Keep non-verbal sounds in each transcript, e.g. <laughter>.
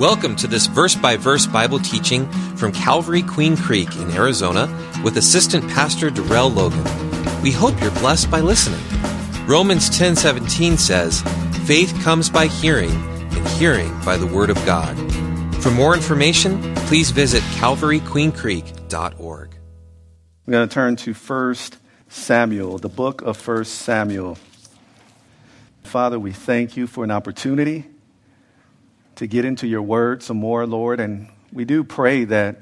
Welcome to this verse by verse Bible teaching from Calvary Queen Creek in Arizona with Assistant Pastor Darrell Logan. We hope you're blessed by listening. Romans 10:17 says, "Faith comes by hearing, and hearing by the word of God." For more information, please visit calvaryqueencreek.org. We're going to turn to 1 Samuel, the book of 1 Samuel. Father, we thank you for an opportunity to get into your word some more, Lord. And we do pray that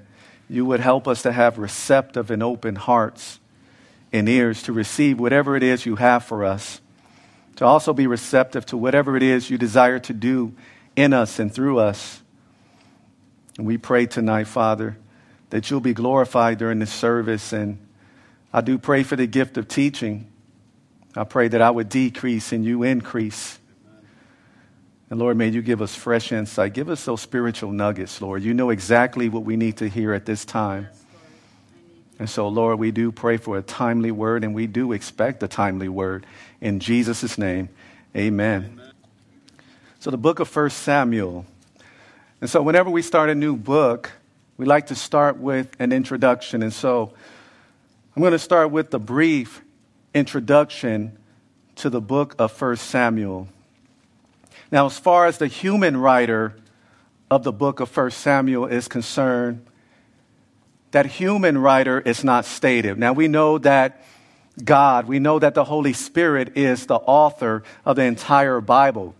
you would help us to have receptive and open hearts and ears to receive whatever it is you have for us, to also be receptive to whatever it is you desire to do in us and through us. And we pray tonight, Father, that you'll be glorified during this service. And I do pray for the gift of teaching. I pray that I would decrease and you increase. And Lord, may you give us fresh insight. Give us those spiritual nuggets, Lord. You know exactly what we need to hear at this time. And so, Lord, we do pray for a timely word, and we do expect a timely word. In Jesus' name, amen. amen. So, the book of 1 Samuel. And so, whenever we start a new book, we like to start with an introduction. And so, I'm going to start with the brief introduction to the book of 1 Samuel. Now, as far as the human writer of the book of 1 Samuel is concerned, that human writer is not stated. Now, we know that God, we know that the Holy Spirit is the author of the entire Bible.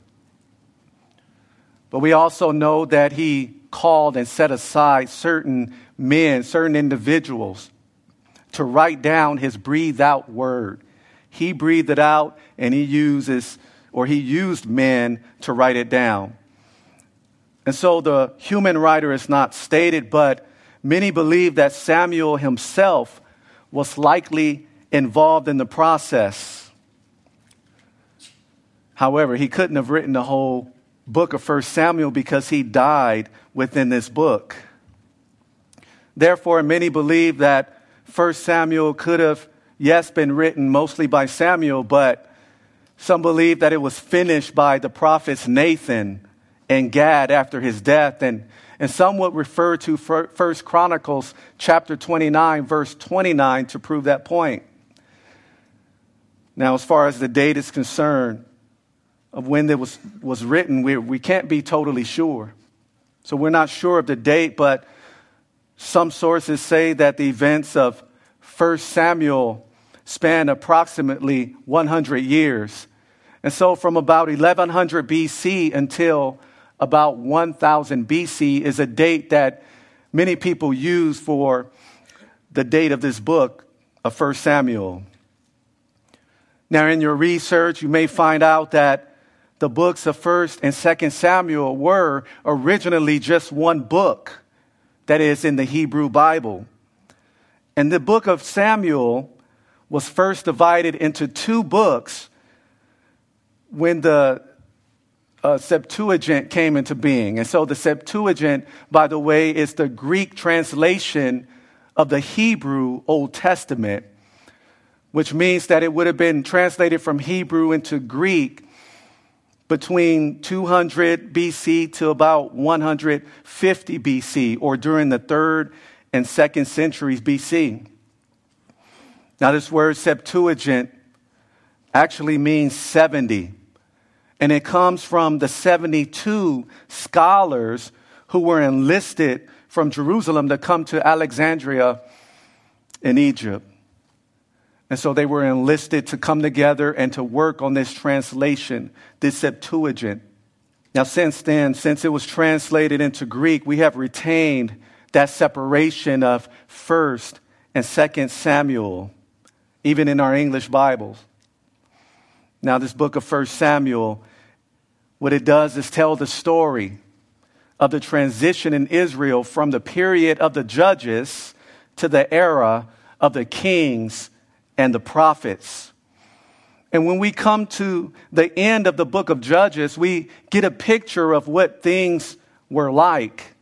But we also know that He called and set aside certain men, certain individuals to write down His breathed out word. He breathed it out and He uses or he used men to write it down. And so the human writer is not stated, but many believe that Samuel himself was likely involved in the process. However, he couldn't have written the whole book of 1 Samuel because he died within this book. Therefore, many believe that 1 Samuel could have, yes, been written mostly by Samuel, but some believe that it was finished by the prophets Nathan and Gad after his death. And, and some would refer to First Chronicles chapter 29, verse 29 to prove that point. Now, as far as the date is concerned of when it was, was written, we, we can't be totally sure. So we're not sure of the date, but some sources say that the events of 1 Samuel span approximately 100 years. And so, from about 1100 BC until about 1000 BC is a date that many people use for the date of this book of 1 Samuel. Now, in your research, you may find out that the books of 1st and 2nd Samuel were originally just one book that is in the Hebrew Bible. And the book of Samuel was first divided into two books when the uh, Septuagint came into being. And so the Septuagint, by the way, is the Greek translation of the Hebrew Old Testament, which means that it would have been translated from Hebrew into Greek between 200 BC to about 150 BC, or during the third and second centuries BC. Now, this word Septuagint actually means 70. And it comes from the 72 scholars who were enlisted from Jerusalem to come to Alexandria in Egypt. And so they were enlisted to come together and to work on this translation, this Septuagint. Now, since then, since it was translated into Greek, we have retained that separation of 1st and 2nd Samuel, even in our English Bibles. Now, this book of 1 Samuel, what it does is tell the story of the transition in Israel from the period of the judges to the era of the kings and the prophets. And when we come to the end of the book of Judges, we get a picture of what things were like.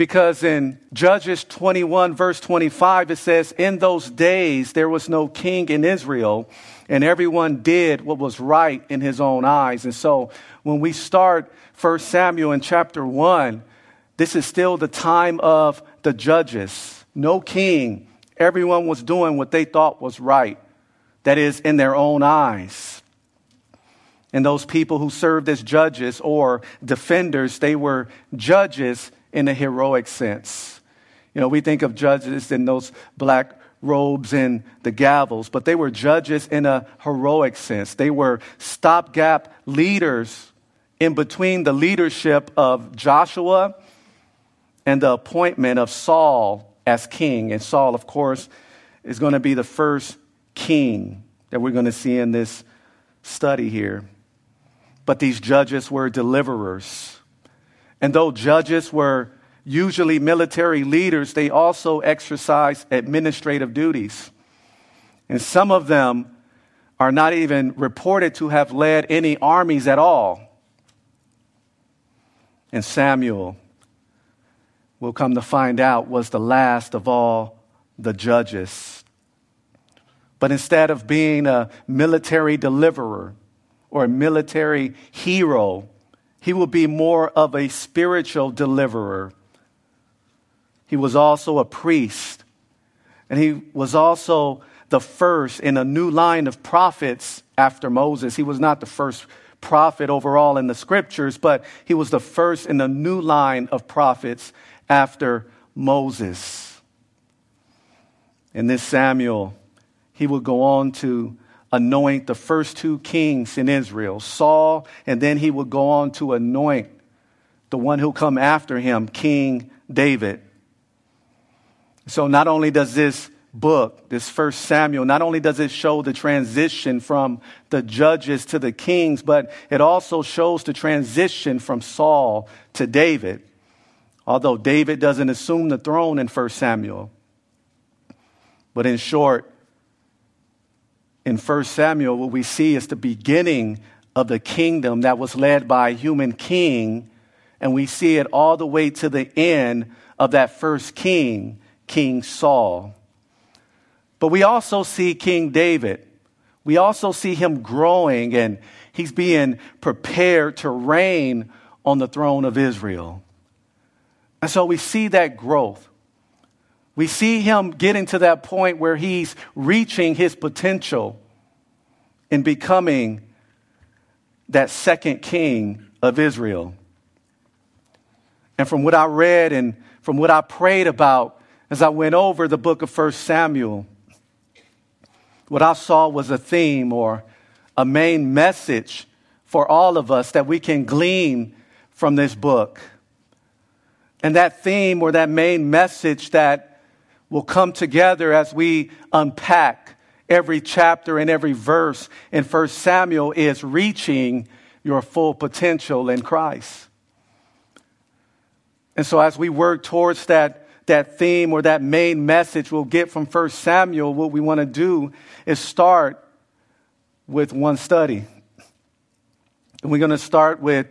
Because in Judges 21, verse 25, it says, In those days there was no king in Israel, and everyone did what was right in his own eyes. And so when we start 1 Samuel in chapter 1, this is still the time of the judges. No king. Everyone was doing what they thought was right, that is, in their own eyes. And those people who served as judges or defenders, they were judges in a heroic sense. You know, we think of judges in those black robes and the gavels, but they were judges in a heroic sense. They were stopgap leaders in between the leadership of Joshua and the appointment of Saul as king. And Saul, of course, is going to be the first king that we're going to see in this study here. But these judges were deliverers. And though judges were usually military leaders, they also exercised administrative duties. And some of them are not even reported to have led any armies at all. And Samuel, we'll come to find out, was the last of all the judges. But instead of being a military deliverer or a military hero, he will be more of a spiritual deliverer. He was also a priest, and he was also the first in a new line of prophets after Moses. He was not the first prophet overall in the scriptures, but he was the first in a new line of prophets after Moses. In this Samuel, he will go on to anoint the first two kings in Israel, Saul, and then he would go on to anoint the one who'll come after him, King David. So not only does this book, this first Samuel, not only does it show the transition from the judges to the kings, but it also shows the transition from Saul to David. Although David doesn't assume the throne in 1 Samuel. But in short, in 1 Samuel, what we see is the beginning of the kingdom that was led by a human king, and we see it all the way to the end of that first king, King Saul. But we also see King David. We also see him growing and he's being prepared to reign on the throne of Israel. And so we see that growth. We see him getting to that point where he's reaching his potential in becoming that second king of Israel. And from what I read and from what I prayed about as I went over the book of 1 Samuel, what I saw was a theme or a main message for all of us that we can glean from this book. And that theme or that main message that will come together as we unpack every chapter and every verse in 1 Samuel is reaching your full potential in Christ. And so, as we work towards that, that theme or that main message we'll get from 1 Samuel, what we want to do is start with one study. And we're going to start with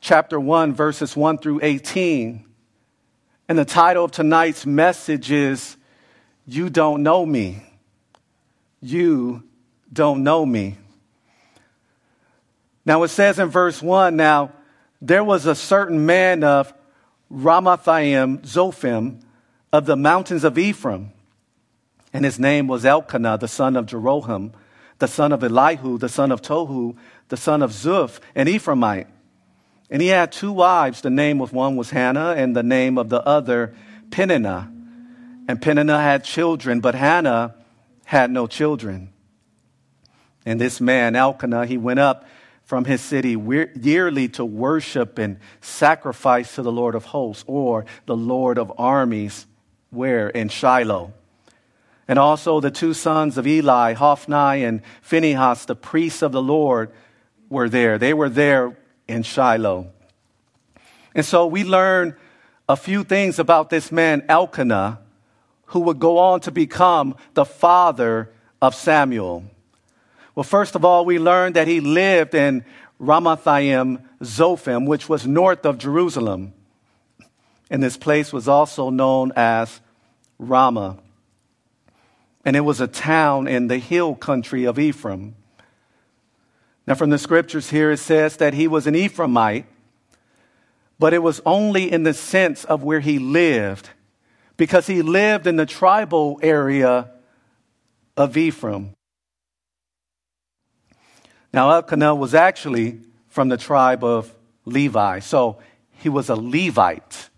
chapter 1, verses 1 through 18. And the title of tonight's message is You Don't Know Me. You don't know me. Now it says in verse 1 now, there was a certain man of Ramathaim, Zophim, of the mountains of Ephraim, and his name was Elkanah, the son of Jeroham, the son of Elihu, the son of Tohu, the son of Zuph, an Ephraimite. And he had two wives. The name of one was Hannah, and the name of the other Peninnah. And Peninnah had children, but Hannah had no children. And this man, Elkanah, he went up from his city yearly to worship and sacrifice to the Lord of hosts or the Lord of armies, where? In Shiloh. And also the two sons of Eli, Hophni and Phinehas, the priests of the Lord, were there. They were there in Shiloh. And so we learn a few things about this man, Elkanah, who would go on to become the father of Samuel. Well, first of all, we learn that he lived in Ramathaim Zophim, which was north of Jerusalem. And this place was also known as Ramah. And it was a town in the hill country of Ephraim. Now, from the scriptures here, it says that he was an Ephraimite, but it was only in the sense of where he lived, because he lived in the tribal area of Ephraim. Now, Elkanah was actually from the tribe of Levi, so he was a Levite.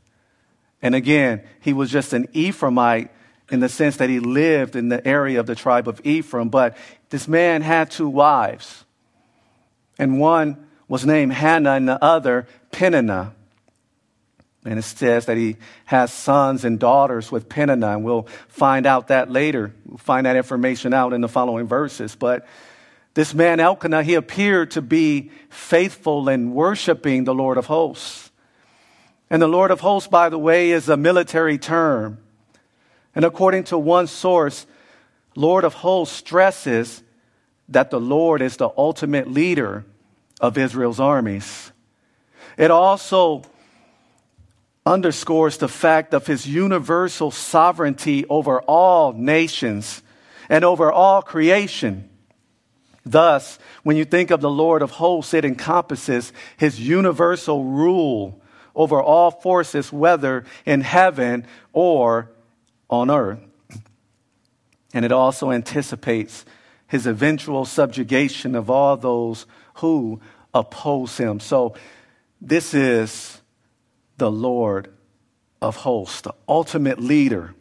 And again, he was just an Ephraimite in the sense that he lived in the area of the tribe of Ephraim. But this man had two wives, and one was named Hannah, and the other Peninnah. And it says that he has sons and daughters with Peninnah, and we'll find out that later. We'll find that information out in the following verses. But this man Elkanah, he appeared to be faithful in worshiping the Lord of hosts. And the Lord of hosts, by the way, is a military term. And according to one source, Lord of hosts stresses that the Lord is the ultimate leader of Israel's armies. It also underscores the fact of his universal sovereignty over all nations and over all creation. Thus, when you think of the Lord of hosts, it encompasses his universal rule over all forces, whether in heaven or on earth. And it also anticipates his eventual subjugation of all those who oppose him. So, this is the Lord of hosts, the ultimate leader.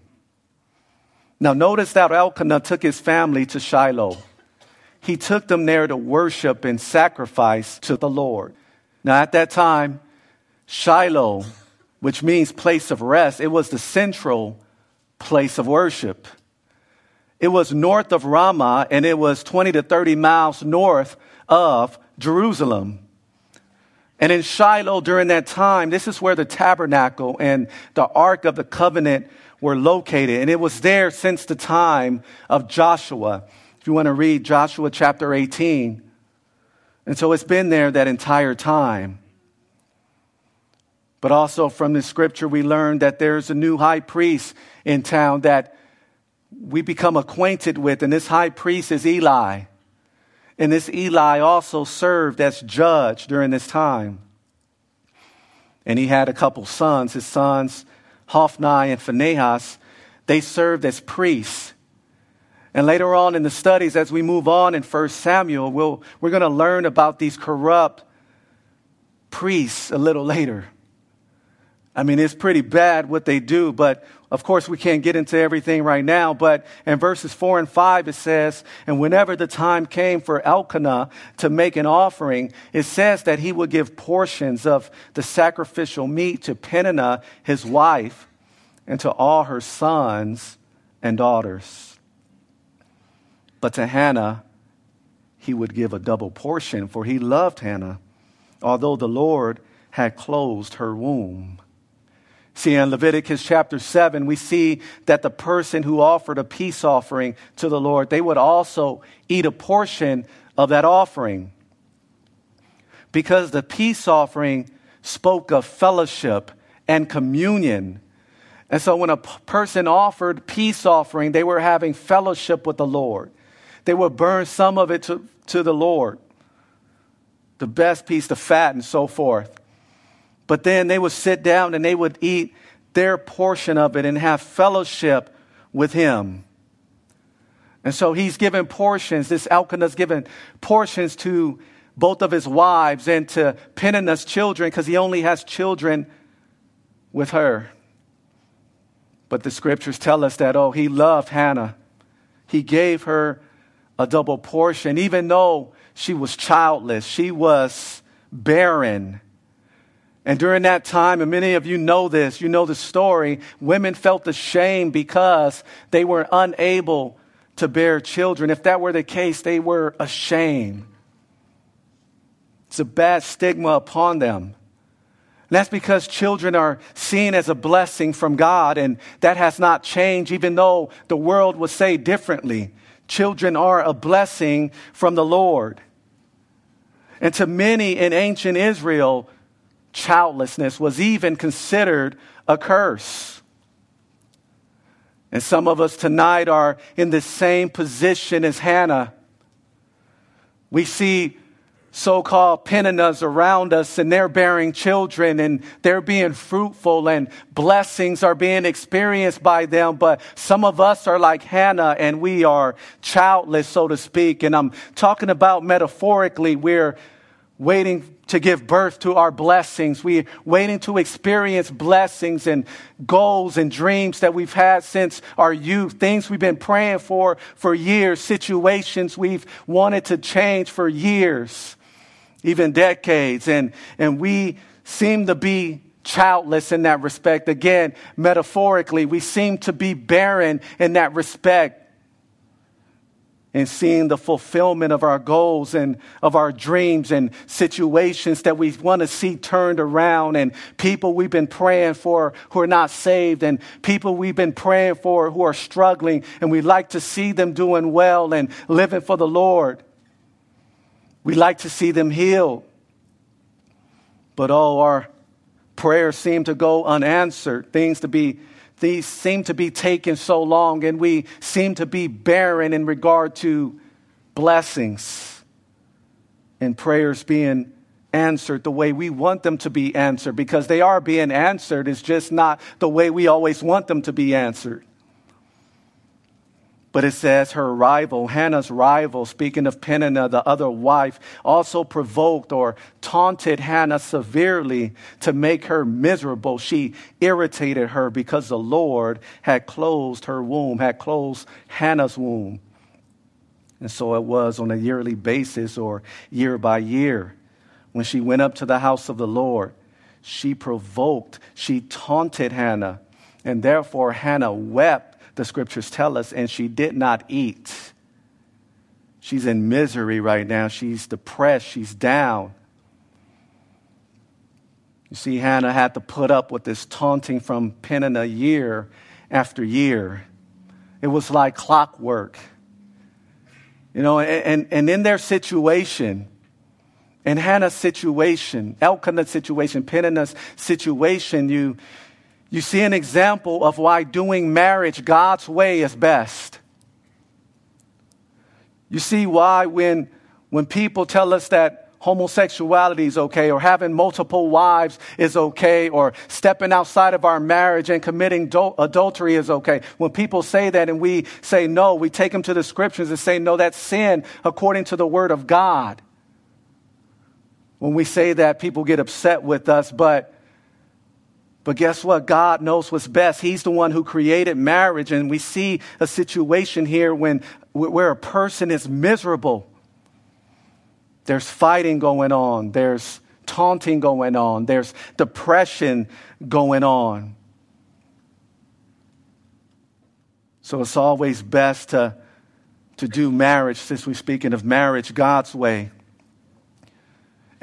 Now, notice that Elkanah took his family to Shiloh. He took them there to worship and sacrifice to the Lord. Now, at that time, Shiloh, which means place of rest, it was the central place of worship. It was north of Ramah and it was 20 to 30 miles north of Jerusalem. And in Shiloh during that time, this is where the tabernacle and the Ark of the Covenant were located. And it was there since the time of Joshua. If you want to read Joshua chapter 18. And so it's been there that entire time. But also from the scripture, we learned that there's a new high priest in town that we become acquainted with, and this high priest is Eli. And this Eli also served as judge during this time. And he had a couple sons. His sons, Hophni and Phinehas, they served as priests. And later on in the studies, as we move on in 1 Samuel, we'll, we're going to learn about these corrupt priests a little later. I mean, it's pretty bad what they do, but of course, we can't get into everything right now. But in verses 4 and 5, it says, And whenever the time came for Elkanah to make an offering, it says that he would give portions of the sacrificial meat to Peninnah, his wife, and to all her sons and daughters. But to Hannah, he would give a double portion, for he loved Hannah, although the Lord had closed her womb. See, in Leviticus chapter 7, we see that the person who offered a peace offering to the Lord, they would also eat a portion of that offering. Because the peace offering spoke of fellowship and communion. And so when a p- person offered peace offering, they were having fellowship with the Lord. They would burn some of it to, to the Lord, the best piece, the fat, and so forth. But then they would sit down and they would eat their portion of it and have fellowship with him. And so he's given portions, this Elkanah's given portions to both of his wives and to Peninnah's children because he only has children with her. But the scriptures tell us that, oh, he loved Hannah. He gave her a double portion, even though she was childless, she was barren. And during that time, and many of you know this, you know the story, women felt ashamed because they were unable to bear children. If that were the case, they were ashamed. It's a bad stigma upon them. And that's because children are seen as a blessing from God, and that has not changed, even though the world would say differently. Children are a blessing from the Lord. And to many in ancient Israel, childlessness was even considered a curse. And some of us tonight are in the same position as Hannah. We see so called Peninnahs around us and they're bearing children and they're being fruitful and blessings are being experienced by them. But some of us are like Hannah and we are childless, so to speak. And I'm talking about metaphorically, we're waiting to give birth to our blessings. We're waiting to experience blessings and goals and dreams that we've had since our youth, things we've been praying for for years, situations we've wanted to change for years even decades. And, and we seem to be childless in that respect. Again, metaphorically, we seem to be barren in that respect. And seeing the fulfillment of our goals and of our dreams and situations that we want to see turned around, and people we've been praying for who are not saved, and people we've been praying for who are struggling, and we'd like to see them doing well and living for the Lord. We like to see them healed. But oh, our prayers seem to go unanswered. Things to be these seem to be taking so long, and we seem to be barren in regard to blessings and prayers being answered the way we want them to be answered because they are being answered. It's just not the way we always want them to be answered. But it says her rival, Hannah's rival, speaking of Peninnah, the other wife, also provoked or taunted Hannah severely to make her miserable. She irritated her because the Lord had closed her womb, had closed Hannah's womb. And so it was on a yearly basis or year by year. When she went up to the house of the Lord, she provoked, she taunted Hannah. And therefore, Hannah wept the scriptures tell us, and she did not eat. She's in misery right now. She's depressed. She's down. You see, Hannah had to put up with this taunting from Peninnah year after year. It was like clockwork. You know, and, and in their situation, in Hannah's situation, Elkanah's situation, Peninnah's situation, you, you see an example of why doing marriage God's way is best. You see why when, when people tell us that homosexuality is okay, or having multiple wives is okay, or stepping outside of our marriage and committing adultery is okay. When people say that and we say no, we take them to the scriptures and say, no, that's sin according to the word of God. When we say that, people get upset with us, but but guess what? God knows what's best. He's the one who created marriage. And we see a situation here when, where a person is miserable. There's fighting going on. There's taunting going on. There's depression going on. So it's always best to, to do marriage, since we're speaking of marriage, God's way.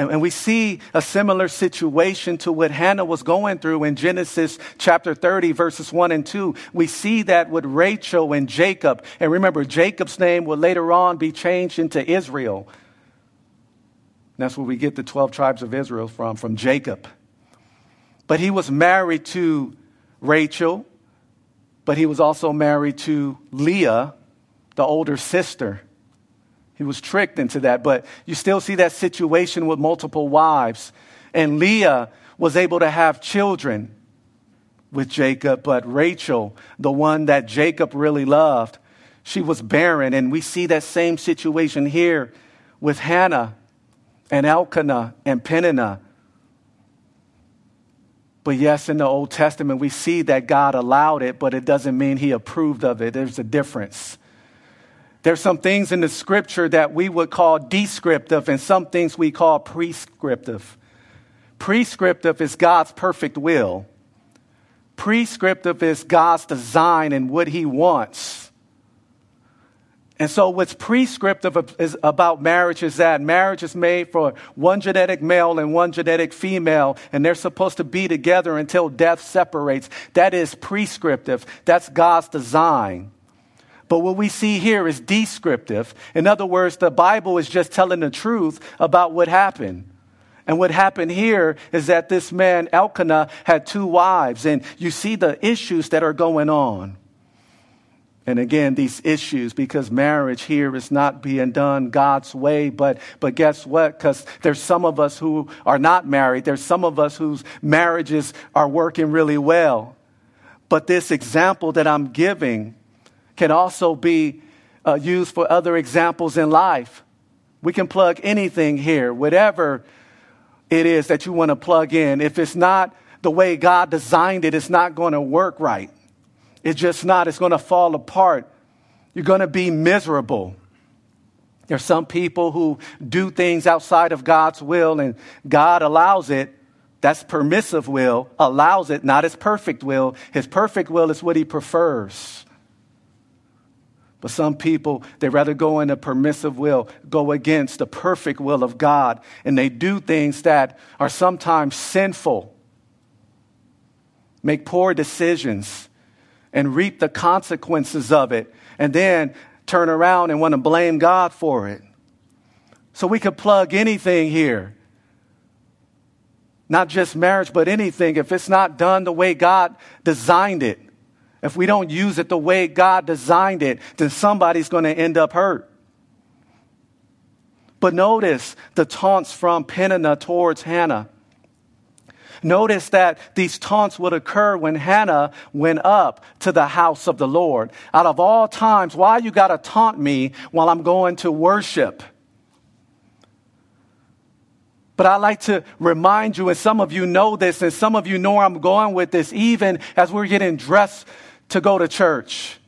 And, and we see a similar situation to what Hannah was going through in Genesis chapter 30, verses 1 and 2. We see that with Rachel and Jacob. And remember, Jacob's name will later on be changed into Israel. And that's where we get the 12 tribes of Israel from, from Jacob. But he was married to Rachel, but he was also married to Leah, the older sister. He was tricked into that. But you still see that situation with multiple wives. And Leah was able to have children with Jacob, but Rachel, the one that Jacob really loved, she was barren. And we see that same situation here with Hannah and Elkanah and Peninnah. But yes, in the Old Testament, we see that God allowed it, but it doesn't mean he approved of it. There's a difference. There's some things in the scripture that we would call descriptive and some things we call prescriptive. Prescriptive is God's perfect will. Prescriptive is God's design and what he wants. And so, what's prescriptive is about marriage is that marriage is made for one genetic male and one genetic female, and they're supposed to be together until death separates. That is prescriptive. That's God's design. But what we see here is descriptive. In other words, the Bible is just telling the truth about what happened. And what happened here is that this man, Elkanah, had two wives, and you see the issues that are going on. and again these issues because marriage here is not being done god's way but but guess what because there's some of us who are not married there's some of us whose marriages are working really well but this example that i'm giving can also be uh, used for other examples in life we can plug anything here whatever it is that you want to plug in if it's not the way god designed it it's not going to work right it's just not. It's going to fall apart. You're going to be miserable. There's some people who do things outside of God's will, and God allows it. That's permissive will, allows it, not his perfect will. His perfect will is what he prefers. But some people, they rather go in a permissive will, go against the perfect will of God, and they do things that are sometimes sinful, make poor decisions, and reap the consequences of it and then turn around and want to blame God for it. So we could plug anything here. Not just marriage, but anything. If it's not done the way God designed it, if we don't use it the way God designed it, then somebody's going to end up hurt. But notice the taunts from Peninnah towards Hannah. Notice that these taunts would occur when Hannah went up to the house of the Lord. Out of all times, why you got to taunt me while I'm going to worship? But I like to remind you, and some of you know this, and some of you know where I'm going with this, even as we're getting dressed to go to church.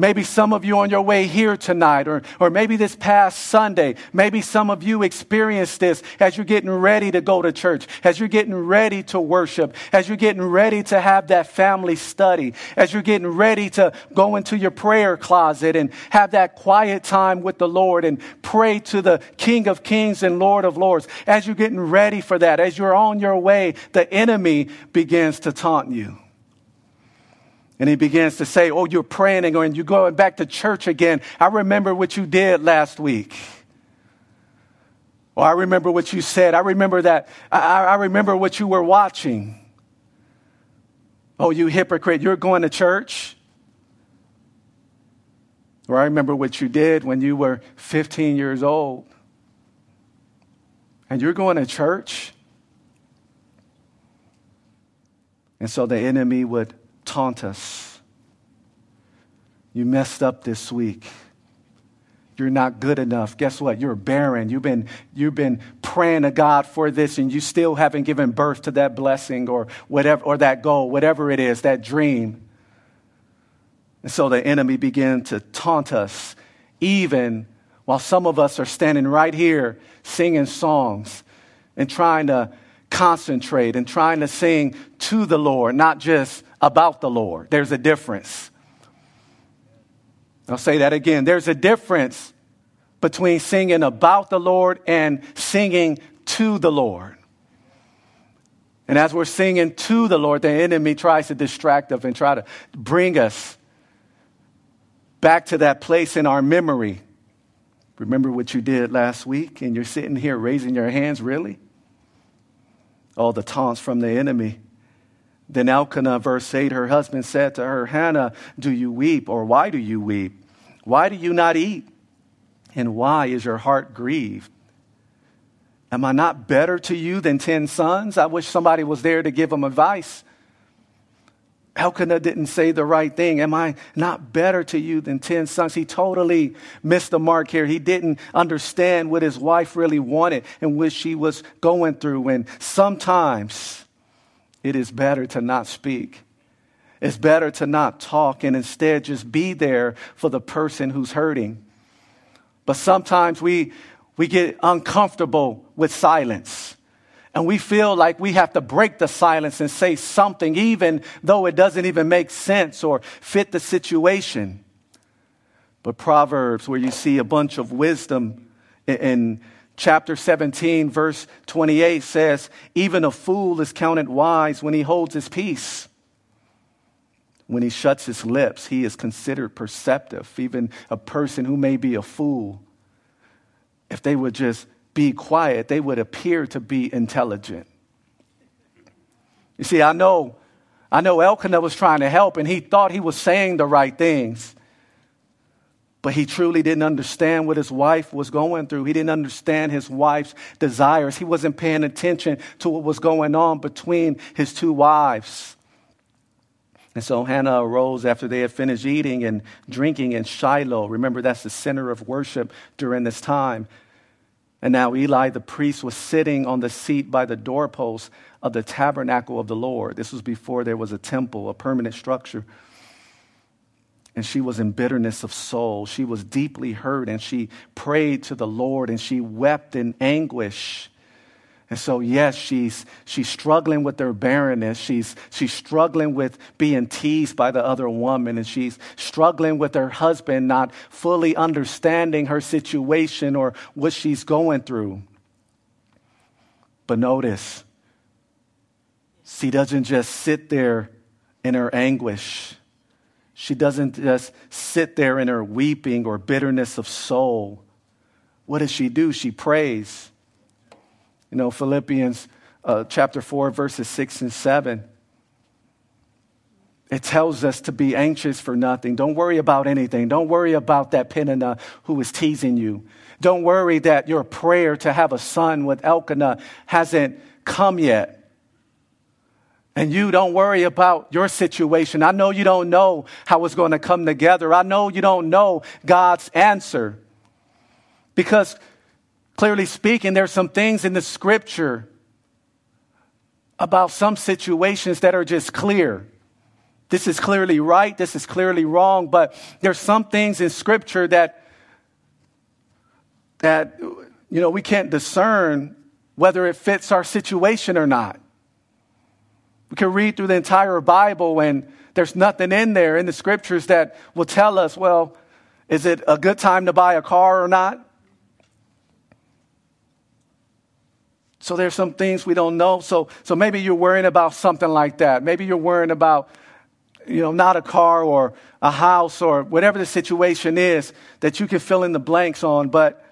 Maybe some of you on your way here tonight, or, or maybe this past Sunday. Maybe some of you experienced this as you're getting ready to go to church, as you're getting ready to worship, as you're getting ready to have that family study, as you're getting ready to go into your prayer closet and have that quiet time with the Lord and pray to the King of Kings and Lord of Lords. As you're getting ready for that, as you're on your way, the enemy begins to taunt you. And he begins to say, Oh, you're praying and you're going back to church again. I remember what you did last week. Or I remember what you said. I remember that. I, I remember what you were watching. Oh, you hypocrite, you're going to church? Or I remember what you did when you were 15 years old. And you're going to church? And so the enemy would taunt us. You messed up this week. You're not good enough. Guess what? You're barren. You've been, you've been praying to God for this and you still haven't given birth to that blessing or whatever, or that goal, whatever it is, that dream. And so the enemy began to taunt us, even while some of us are standing right here singing songs and trying to concentrate and trying to sing to the Lord, not just about the Lord. There's a difference. I'll say that again. There's a difference between singing about the Lord and singing to the Lord. And as we're singing to the Lord, the enemy tries to distract us and try to bring us back to that place in our memory. Remember what you did last week, and you're sitting here raising your hands, really? All the taunts from the enemy. Then Elkanah, verse 8, her husband said to her, Hannah, do you weep? Or why do you weep? Why do you not eat? And why is your heart grieved? Am I not better to you than 10 sons? I wish somebody was there to give him advice. Elkanah didn't say the right thing. Am I not better to you than 10 sons? He totally missed the mark here. He didn't understand what his wife really wanted and what she was going through. And sometimes it is better to not speak. It's better to not talk and instead just be there for the person who's hurting. But sometimes we, we get uncomfortable with silence. And we feel like we have to break the silence and say something, even though it doesn't even make sense or fit the situation. But Proverbs, where you see a bunch of wisdom in chapter 17, verse 28 says, Even a fool is counted wise when he holds his peace. When he shuts his lips, he is considered perceptive. Even a person who may be a fool, if they would just be quiet, they would appear to be intelligent. You see, I know, I know Elkanah was trying to help and he thought he was saying the right things. But he truly didn't understand what his wife was going through. He didn't understand his wife's desires. He wasn't paying attention to what was going on between his two wives. And so Hannah arose after they had finished eating and drinking in Shiloh. Remember, that's the center of worship during this time. And now Eli the priest was sitting on the seat by the doorpost of the tabernacle of the Lord. This was before there was a temple, a permanent structure. And she was in bitterness of soul. She was deeply hurt and she prayed to the Lord and she wept in anguish. And so, yes, she's, she's struggling with her barrenness. She's, she's struggling with being teased by the other woman. And she's struggling with her husband not fully understanding her situation or what she's going through. But notice, she doesn't just sit there in her anguish. She doesn't just sit there in her weeping or bitterness of soul. What does she do? She prays. You know, Philippians uh, chapter 4, verses 6 and 7. It tells us to be anxious for nothing. Don't worry about anything. Don't worry about that Peninnah who is teasing you. Don't worry that your prayer to have a son with Elkanah hasn't come yet. And you don't worry about your situation. I know you don't know how it's going to come together. I know you don't know God's answer. Because Clearly speaking, there's some things in the scripture about some situations that are just clear. This is clearly right, this is clearly wrong, but there's some things in scripture that that you know we can't discern whether it fits our situation or not. We can read through the entire Bible and there's nothing in there in the scriptures that will tell us, well, is it a good time to buy a car or not? So there's some things we don't know. So, so maybe you're worrying about something like that. Maybe you're worrying about, you know, not a car or a house or whatever the situation is that you can fill in the blanks on. But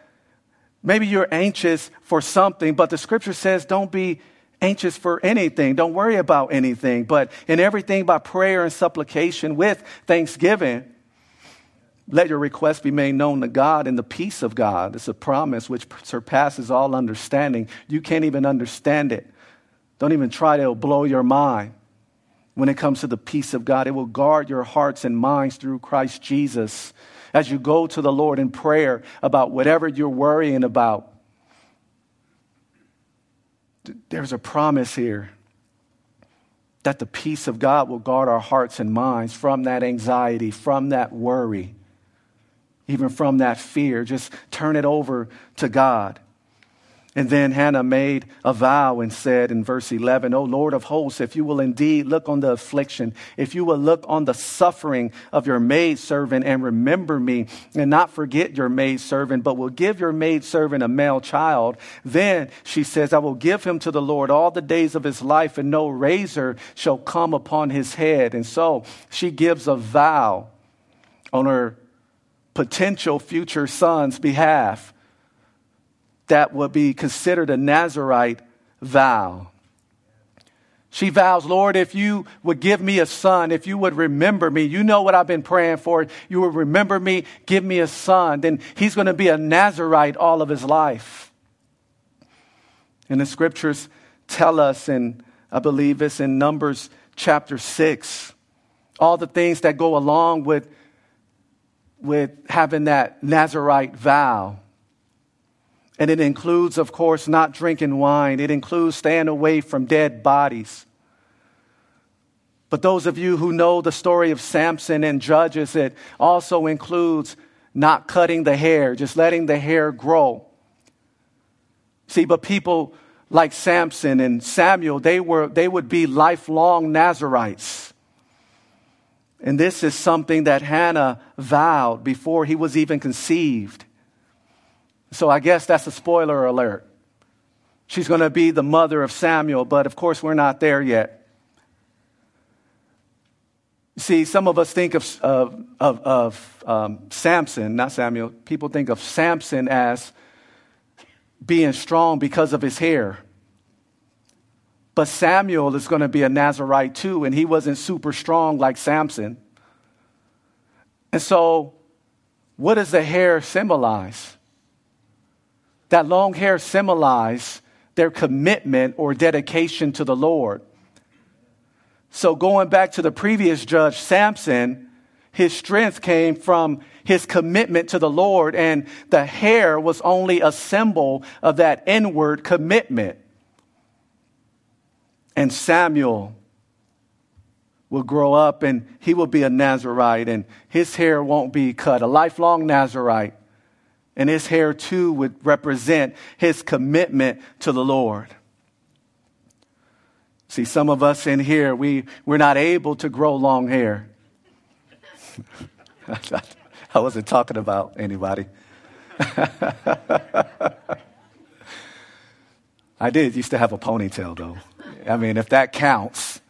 maybe you're anxious for something, but the scripture says don't be anxious for anything. Don't worry about anything, but in everything by prayer and supplication with thanksgiving let your request be made known to God in the peace of God. It's a promise which surpasses all understanding. You can't even understand it. Don't even try to, it'll blow your mind. When it comes to the peace of God, it will guard your hearts and minds through Christ Jesus as you go to the Lord in prayer about whatever you're worrying about. There's a promise here that the peace of God will guard our hearts and minds from that anxiety, from that worry even from that fear. Just turn it over to God. And then Hannah made a vow and said in verse 11, O Lord of hosts, if you will indeed look on the affliction, if you will look on the suffering of your maidservant and remember me and not forget your maidservant, but will give your maidservant a male child, then she says, I will give him to the Lord all the days of his life and no razor shall come upon his head. And so she gives a vow on her potential future son's behalf that would be considered a Nazarite vow. She vows, Lord, if you would give me a son, if you would remember me, you know what I've been praying for, you would remember me, give me a son, then he's going to be a Nazarite all of his life. And the scriptures tell us, and I believe it's in Numbers chapter 6, all the things that go along with with having that Nazarite vow. And it includes, of course, not drinking wine. It includes staying away from dead bodies. But those of you who know the story of Samson and Judges, it also includes not cutting the hair, just letting the hair grow. See, but people like Samson and Samuel, they, were, they would be lifelong Nazarites. And this is something that Hannah vowed before he was even conceived. So I guess that's a spoiler alert. She's going to be the mother of Samuel, but of course we're not there yet. See, some of us think of, of, of, of um, Samson, not Samuel, people think of Samson as being strong because of his hair. But Samuel is going to be a Nazarite too, and he wasn't super strong like Samson. And so what does the hair symbolize? That long hair symbolized their commitment or dedication to the Lord. So, going back to the previous judge, Samson, his strength came from his commitment to the Lord, and the hair was only a symbol of that inward commitment. And Samuel will grow up and he will be a Nazarite, and his hair won't be cut, a lifelong Nazarite. And his hair too would represent his commitment to the Lord. See, some of us in here, we, we're not able to grow long hair. <laughs> I wasn't talking about anybody. <laughs> I did used to have a ponytail, though. I mean, if that counts.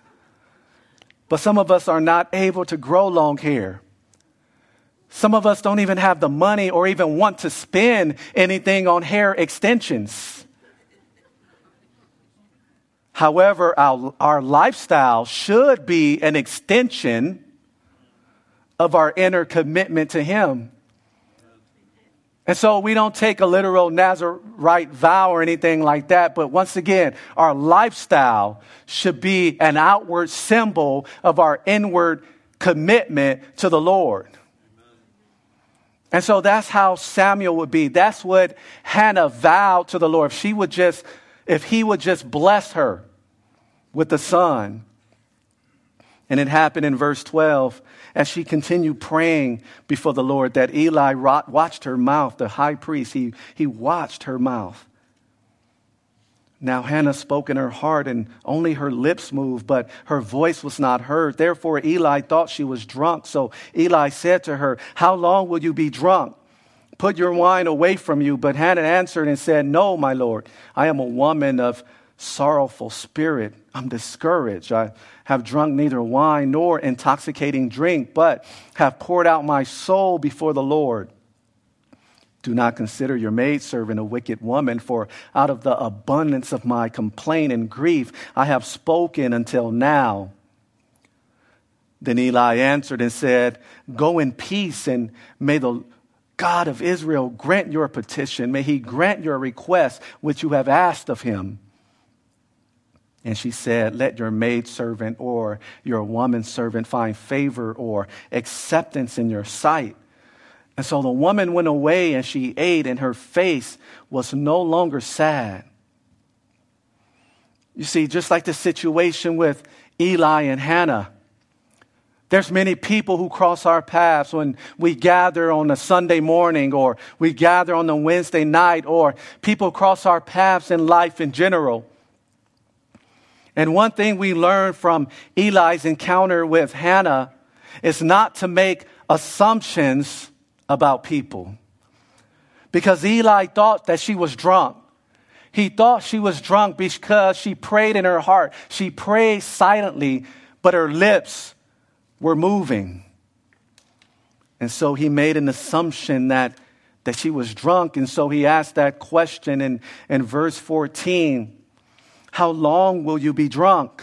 But some of us are not able to grow long hair. Some of us don't even have the money or even want to spend anything on hair extensions. However, our, our lifestyle should be an extension of our inner commitment to Him. And so we don't take a literal Nazarite vow or anything like that, but once again, our lifestyle should be an outward symbol of our inward commitment to the Lord. And so that's how Samuel would be. That's what Hannah vowed to the Lord. If she would just, if he would just bless her with the son. And it happened in verse 12 as she continued praying before the Lord that Eli watched her mouth, the high priest, he, he watched her mouth. Now Hannah spoke in her heart, and only her lips moved, but her voice was not heard. Therefore, Eli thought she was drunk. So Eli said to her, How long will you be drunk? Put your wine away from you. But Hannah answered and said, No, my Lord, I am a woman of sorrowful spirit. I'm discouraged. I have drunk neither wine nor intoxicating drink, but have poured out my soul before the Lord. Do not consider your maidservant a wicked woman, for out of the abundance of my complaint and grief I have spoken until now. Then Eli answered and said, Go in peace, and may the God of Israel grant your petition. May he grant your request which you have asked of him. And she said, Let your maidservant or your woman servant find favor or acceptance in your sight. And so the woman went away and she ate, and her face was no longer sad. You see, just like the situation with Eli and Hannah, there's many people who cross our paths when we gather on a Sunday morning or we gather on a Wednesday night, or people cross our paths in life in general. And one thing we learn from Eli's encounter with Hannah is not to make assumptions about people. Because Eli thought that she was drunk. He thought she was drunk because she prayed in her heart. She prayed silently, but her lips were moving. And so he made an assumption that, that she was drunk. And so he asked that question in, in verse 14 How long will you be drunk?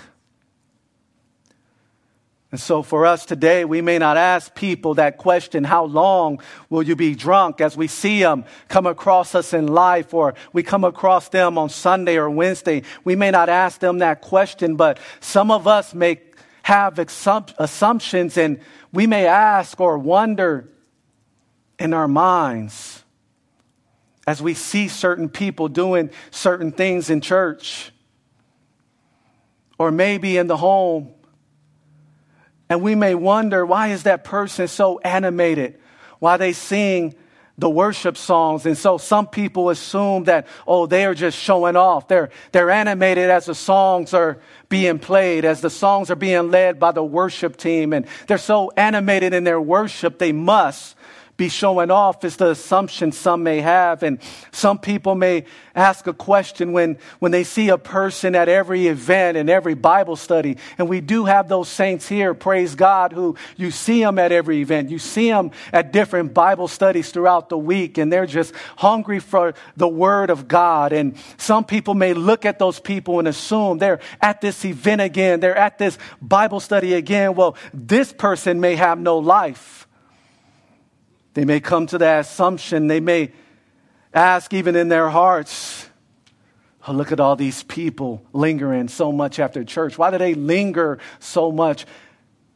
And so for us today, we may not ask people that question, how long will you be drunk as we see them come across us in life or we come across them on Sunday or Wednesday. We may not ask them that question, but some of us may have assumptions and we may ask or wonder in our minds as we see certain people doing certain things in church or maybe in the home and we may wonder why is that person so animated? Why they sing the worship songs. And so some people assume that, oh, they are just showing off. They're, they're animated as the songs are being played, as the songs are being led by the worship team. And they're so animated in their worship, they must be showing off is the assumption some may have. And some people may ask a question when, when they see a person at every event and every Bible study. And we do have those saints here, praise God, who you see them at every event. You see them at different Bible studies throughout the week, and they're just hungry for the Word of God. And some people may look at those people and assume they're at this event again, they're at this Bible study again. Well, this person may have no life. They may come to that assumption. They may ask, even in their hearts, oh, look at all these people lingering so much after church. Why do they linger so much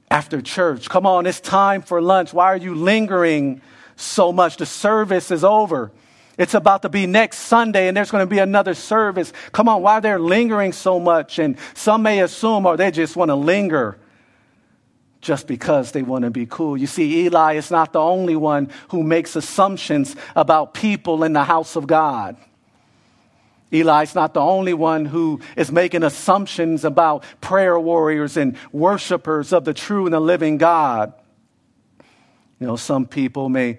after church? Come on, it's time for lunch. Why are you lingering so much? The service is over. It's about to be next Sunday and there's going to be another service. Come on, why are they're lingering so much? And some may assume, or they just want to linger just because they want to be cool. You see, Eli is not the only one who makes assumptions about people in the house of God. Eli's not the only one who is making assumptions about prayer warriors and worshipers of the true and the living God. You know, some people may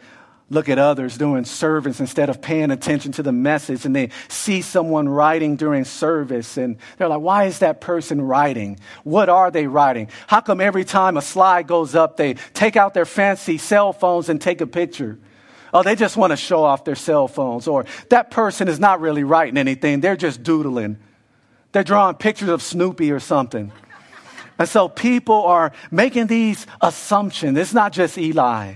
look at others doing service instead of paying attention to the message and they see someone writing during service and they're like why is that person writing? What are they writing? How come every time a slide goes up they take out their fancy cell phones and take a picture? Oh they just want to show off their cell phones or that person is not really writing anything they're just doodling. They're drawing pictures of snoopy or something. And so people are making these assumptions. It's not just eli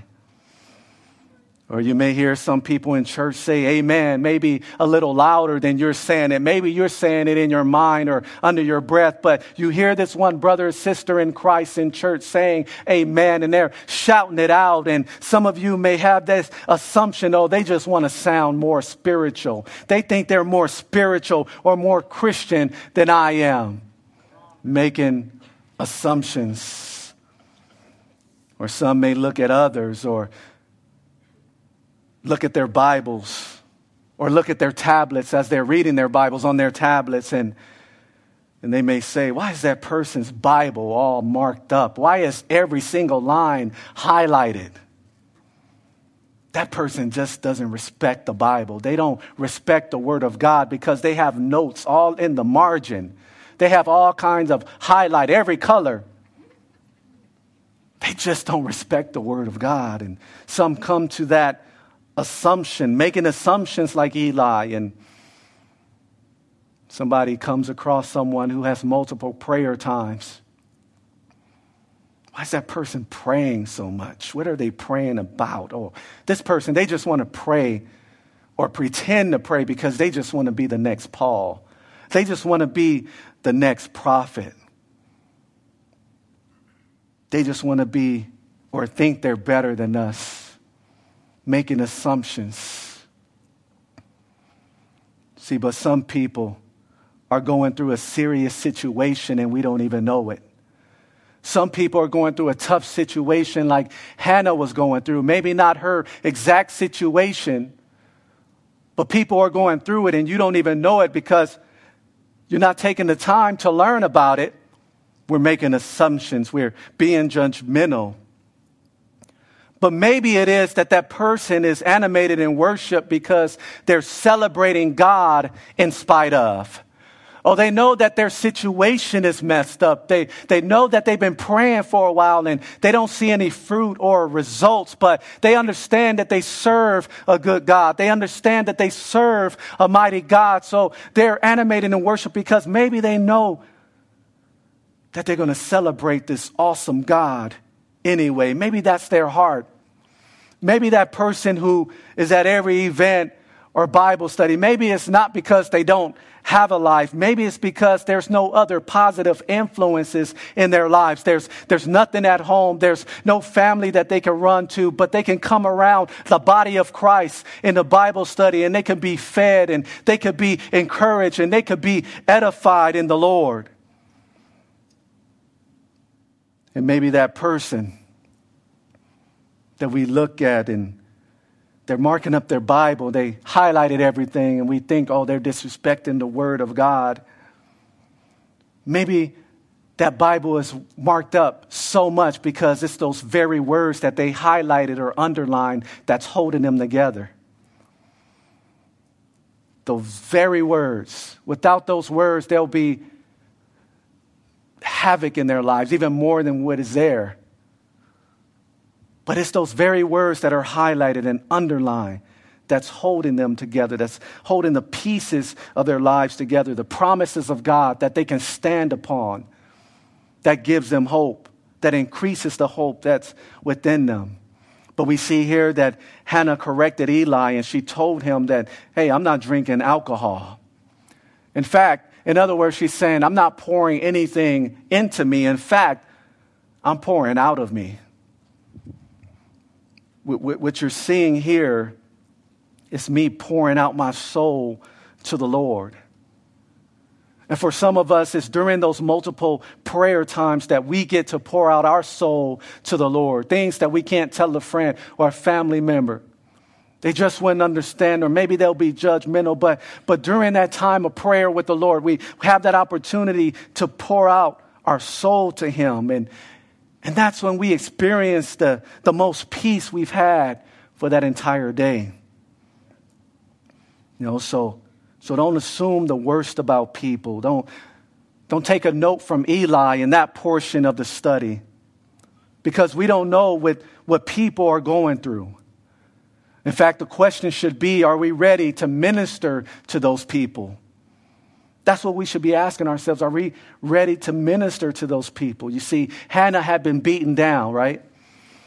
or you may hear some people in church say amen, maybe a little louder than you're saying it. Maybe you're saying it in your mind or under your breath, but you hear this one brother or sister in Christ in church saying amen, and they're shouting it out. And some of you may have this assumption, oh, they just want to sound more spiritual. They think they're more spiritual or more Christian than I am. Making assumptions. Or some may look at others or look at their Bibles or look at their tablets as they're reading their Bibles on their tablets and and they may say, Why is that person's Bible all marked up? Why is every single line highlighted? That person just doesn't respect the Bible. They don't respect the Word of God because they have notes all in the margin. They have all kinds of highlight, every color. They just don't respect the Word of God. And some come to that assumption, making assumptions like Eli, and somebody comes across someone who has multiple prayer times. Why is that person praying so much? What are they praying about? Oh, this person, they just want to pray or pretend to pray because they just want to be the next Paul. They just want to be the next prophet. They just want to be or think they're better than us making assumptions. See, but some people are going through a serious situation and we don't even know it. Some people are going through a tough situation like Hannah was going through. Maybe not her exact situation, but people are going through it and you don't even know it because you're not taking the time to learn about it. We're making assumptions, we're being judgmental. But maybe it is that that person is animated in worship because they're celebrating God in spite of. Oh, they know that their situation is messed up. They, they know that they've been praying for a while and they don't see any fruit or results, but they understand that they serve a good God. They understand that they serve a mighty God. So they're animated in worship because maybe they know that they're going to celebrate this awesome God anyway. Maybe that's their heart. Maybe that person who is at every event or Bible study, maybe it's not because they don't have a life. Maybe it's because there's no other positive influences in their lives. There's, there's nothing at home. There's no family that they can run to, but they can come around the body of Christ in the Bible study and they can be fed and they could be encouraged and they could be edified in the Lord. And maybe that person that we look at and they're marking up their Bible, they highlighted everything, and we think, oh, they're disrespecting the Word of God. Maybe that Bible is marked up so much because it's those very words that they highlighted or underlined that's holding them together. Those very words. Without those words, there'll be havoc in their lives, even more than what is there. But it's those very words that are highlighted and underlined that's holding them together, that's holding the pieces of their lives together, the promises of God that they can stand upon, that gives them hope, that increases the hope that's within them. But we see here that Hannah corrected Eli and she told him that, hey, I'm not drinking alcohol. In fact, in other words, she's saying, I'm not pouring anything into me. In fact, I'm pouring out of me. What you're seeing here is me pouring out my soul to the Lord. And for some of us, it's during those multiple prayer times that we get to pour out our soul to the Lord. Things that we can't tell a friend or a family member. They just wouldn't understand, or maybe they'll be judgmental. But, but during that time of prayer with the Lord, we have that opportunity to pour out our soul to Him. And, and that's when we experience the, the most peace we've had for that entire day. You know, so so don't assume the worst about people. Don't, don't take a note from Eli in that portion of the study because we don't know what, what people are going through. In fact, the question should be are we ready to minister to those people? That's what we should be asking ourselves. Are we ready to minister to those people? You see, Hannah had been beaten down, right?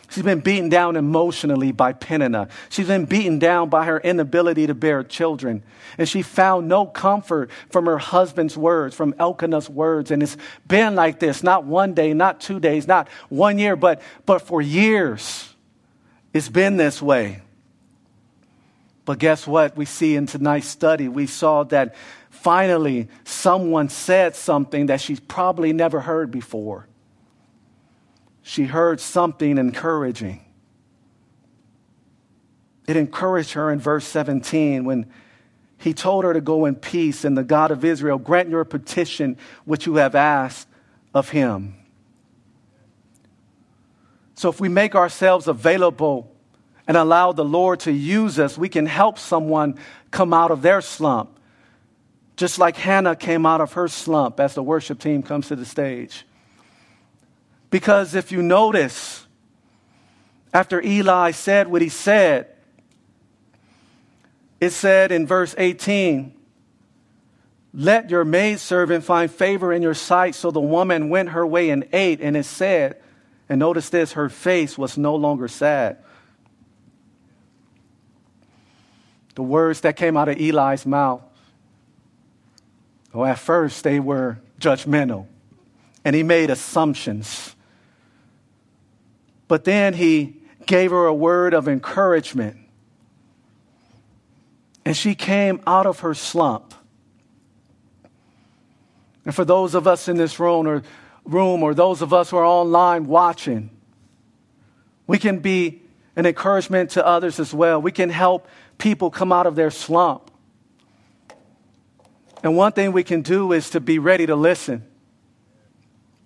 She's been beaten down emotionally by Peninnah. She's been beaten down by her inability to bear children. And she found no comfort from her husband's words, from Elkanah's words. And it's been like this, not one day, not two days, not one year, but, but for years. It's been this way. But guess what? We see in tonight's study, we saw that finally someone said something that she's probably never heard before she heard something encouraging. It encouraged her in verse 17 when he told her to go in peace, and the God of Israel grant your petition which you have asked of him. So, if we make ourselves available and allow the Lord to use us, we can help someone come out of their slump. Just like Hannah came out of her slump as the worship team comes to the stage. Because if you notice, after Eli said what he said, it said in verse 18, Let your maidservant find favor in your sight. So the woman went her way and ate, and it said, and notice this, her face was no longer sad. The words that came out of Eli's mouth, well, at first they were judgmental, and he made assumptions. But then he gave her a word of encouragement. And she came out of her slump. And for those of us in this room or, room or those of us who are online watching, we can be an encouragement to others as well. We can help people come out of their slump. And one thing we can do is to be ready to listen.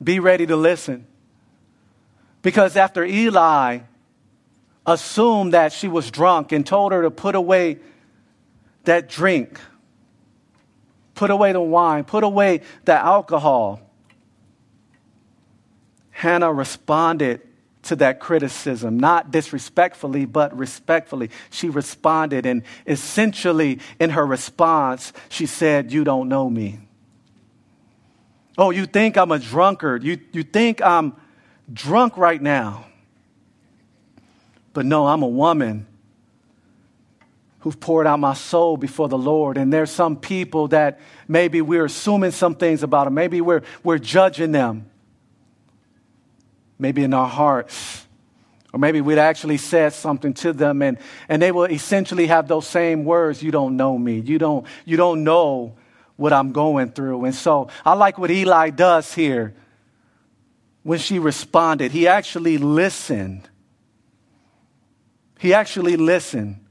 Be ready to listen. Because after Eli assumed that she was drunk and told her to put away that drink, put away the wine, put away the alcohol, Hannah responded to that criticism, not disrespectfully, but respectfully. She responded, and essentially, in her response, she said, You don't know me. Oh, you think I'm a drunkard. You, you think I'm drunk right now. But no, I'm a woman who've poured out my soul before the Lord. And there's some people that maybe we're assuming some things about them. Maybe we're, we're judging them. Maybe in our hearts. Or maybe we'd actually said something to them and, and they will essentially have those same words. You don't know me. You don't, you don't know what I'm going through. And so I like what Eli does here when she responded. He actually listened. He actually listened.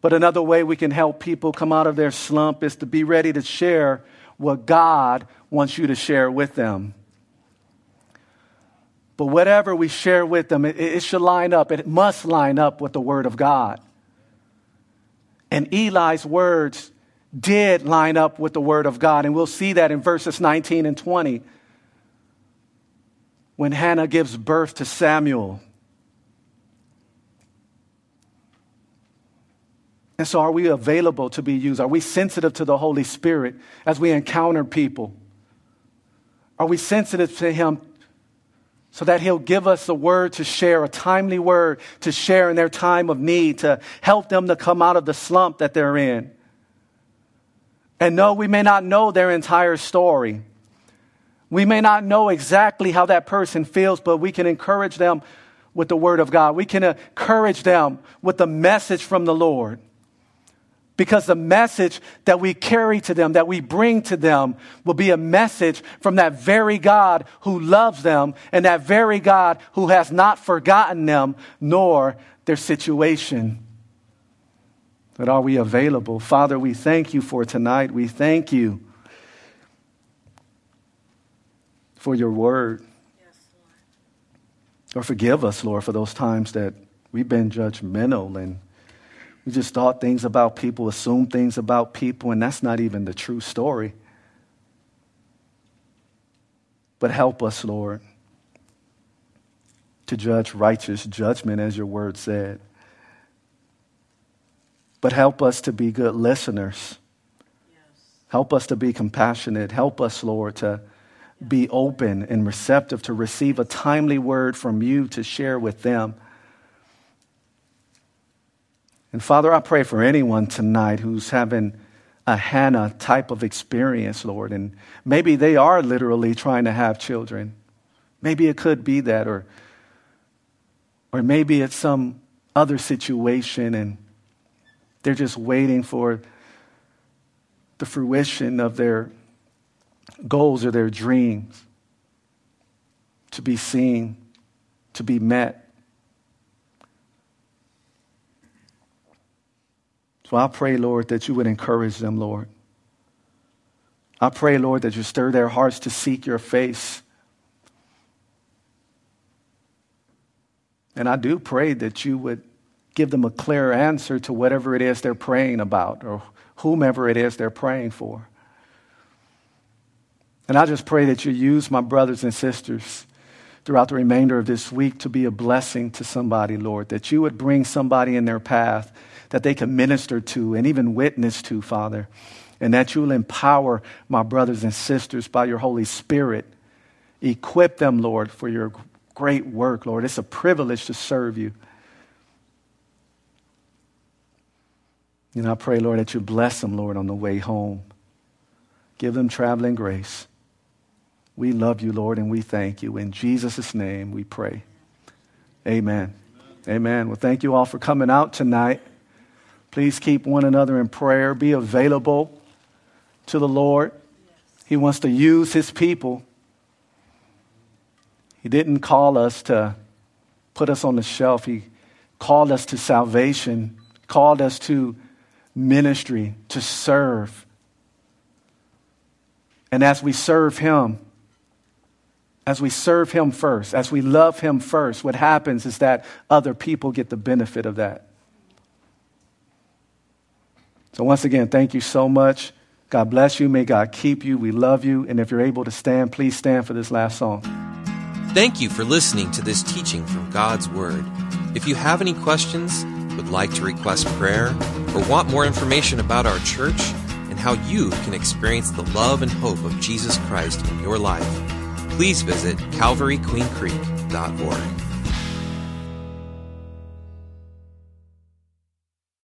But another way we can help people come out of their slump is to be ready to share what God wants you to share with them. But whatever we share with them, it, it, should line up. It must line up with the Word of God. And Eli's words did line up with the Word of God. And we'll see that in verses 19 and 20 when Hannah gives birth to Samuel. And so, are we available to be used? Are we sensitive to the Holy Spirit as we encounter people? Are we sensitive to Him so that He'll give us a word to share, a timely word to share in their time of need, to help them to come out of the slump that they're in. And no, we may not know their entire story. We may not know exactly how that person feels, but we can encourage them with the Word of God. We can encourage them with the message from the Lord. Because the message that we carry to them, that we bring to them, will be a message from that very God who loves them and that very God who has not forgotten them nor their situation. But are we available? Father, we thank you for tonight. We thank you for your word. Or forgive us, Lord, for those times that we've been judgmental and we just thought things about people, assumed things about people, and that's not even the true story. But help us, Lord, to judge righteous judgment, as your word said. But help us to be good listeners. Yes. Help us to be compassionate. Help us, Lord, to be open and receptive to receive a timely word from you to share with them. And Father, I pray for anyone tonight who's having a Hannah type of experience, Lord, and maybe they are literally trying to have children. Maybe it could be that, or, or maybe it's some other situation and they're just waiting for the fruition of their goals or their dreams to be seen, to be met. So I pray, Lord, that you would encourage them, Lord. I pray, Lord, that you stir their hearts to seek your face. And I do pray that you would give them a clear answer to whatever it is they're praying about or whomever it is they're praying for. And I just pray that you use my brothers and sisters throughout the remainder of this week to be a blessing to somebody, Lord, that you would bring somebody in their path that they can minister to and even witness to, Father. And that you will empower my brothers and sisters by your Holy Spirit. Equip them, Lord, for your great work, Lord. It's a privilege to serve you. And I pray, Lord, that you bless them, Lord, on the way home. Give them traveling grace. We love you, Lord, and we thank you. In Jesus' name we pray. Amen. Amen. Amen. Well, thank you all for coming out tonight. Please keep one another in prayer. Be available to the Lord. He wants to use his people. He didn't call us to put us on the shelf. He called us to salvation, called us to ministry, to serve. And as we serve him, as we serve him first, as we love him first, what happens is that other people get the benefit of that. So, once again, thank you so much. God bless you. May God keep you. We love you. And if you're able to stand, please stand for this last song. Thank you for listening to this teaching from God's Word. If you have any questions, would like to request prayer, or want more information about our church and how you can experience the love and hope of Jesus Christ in your life, please visit calvaryqueencreek.org.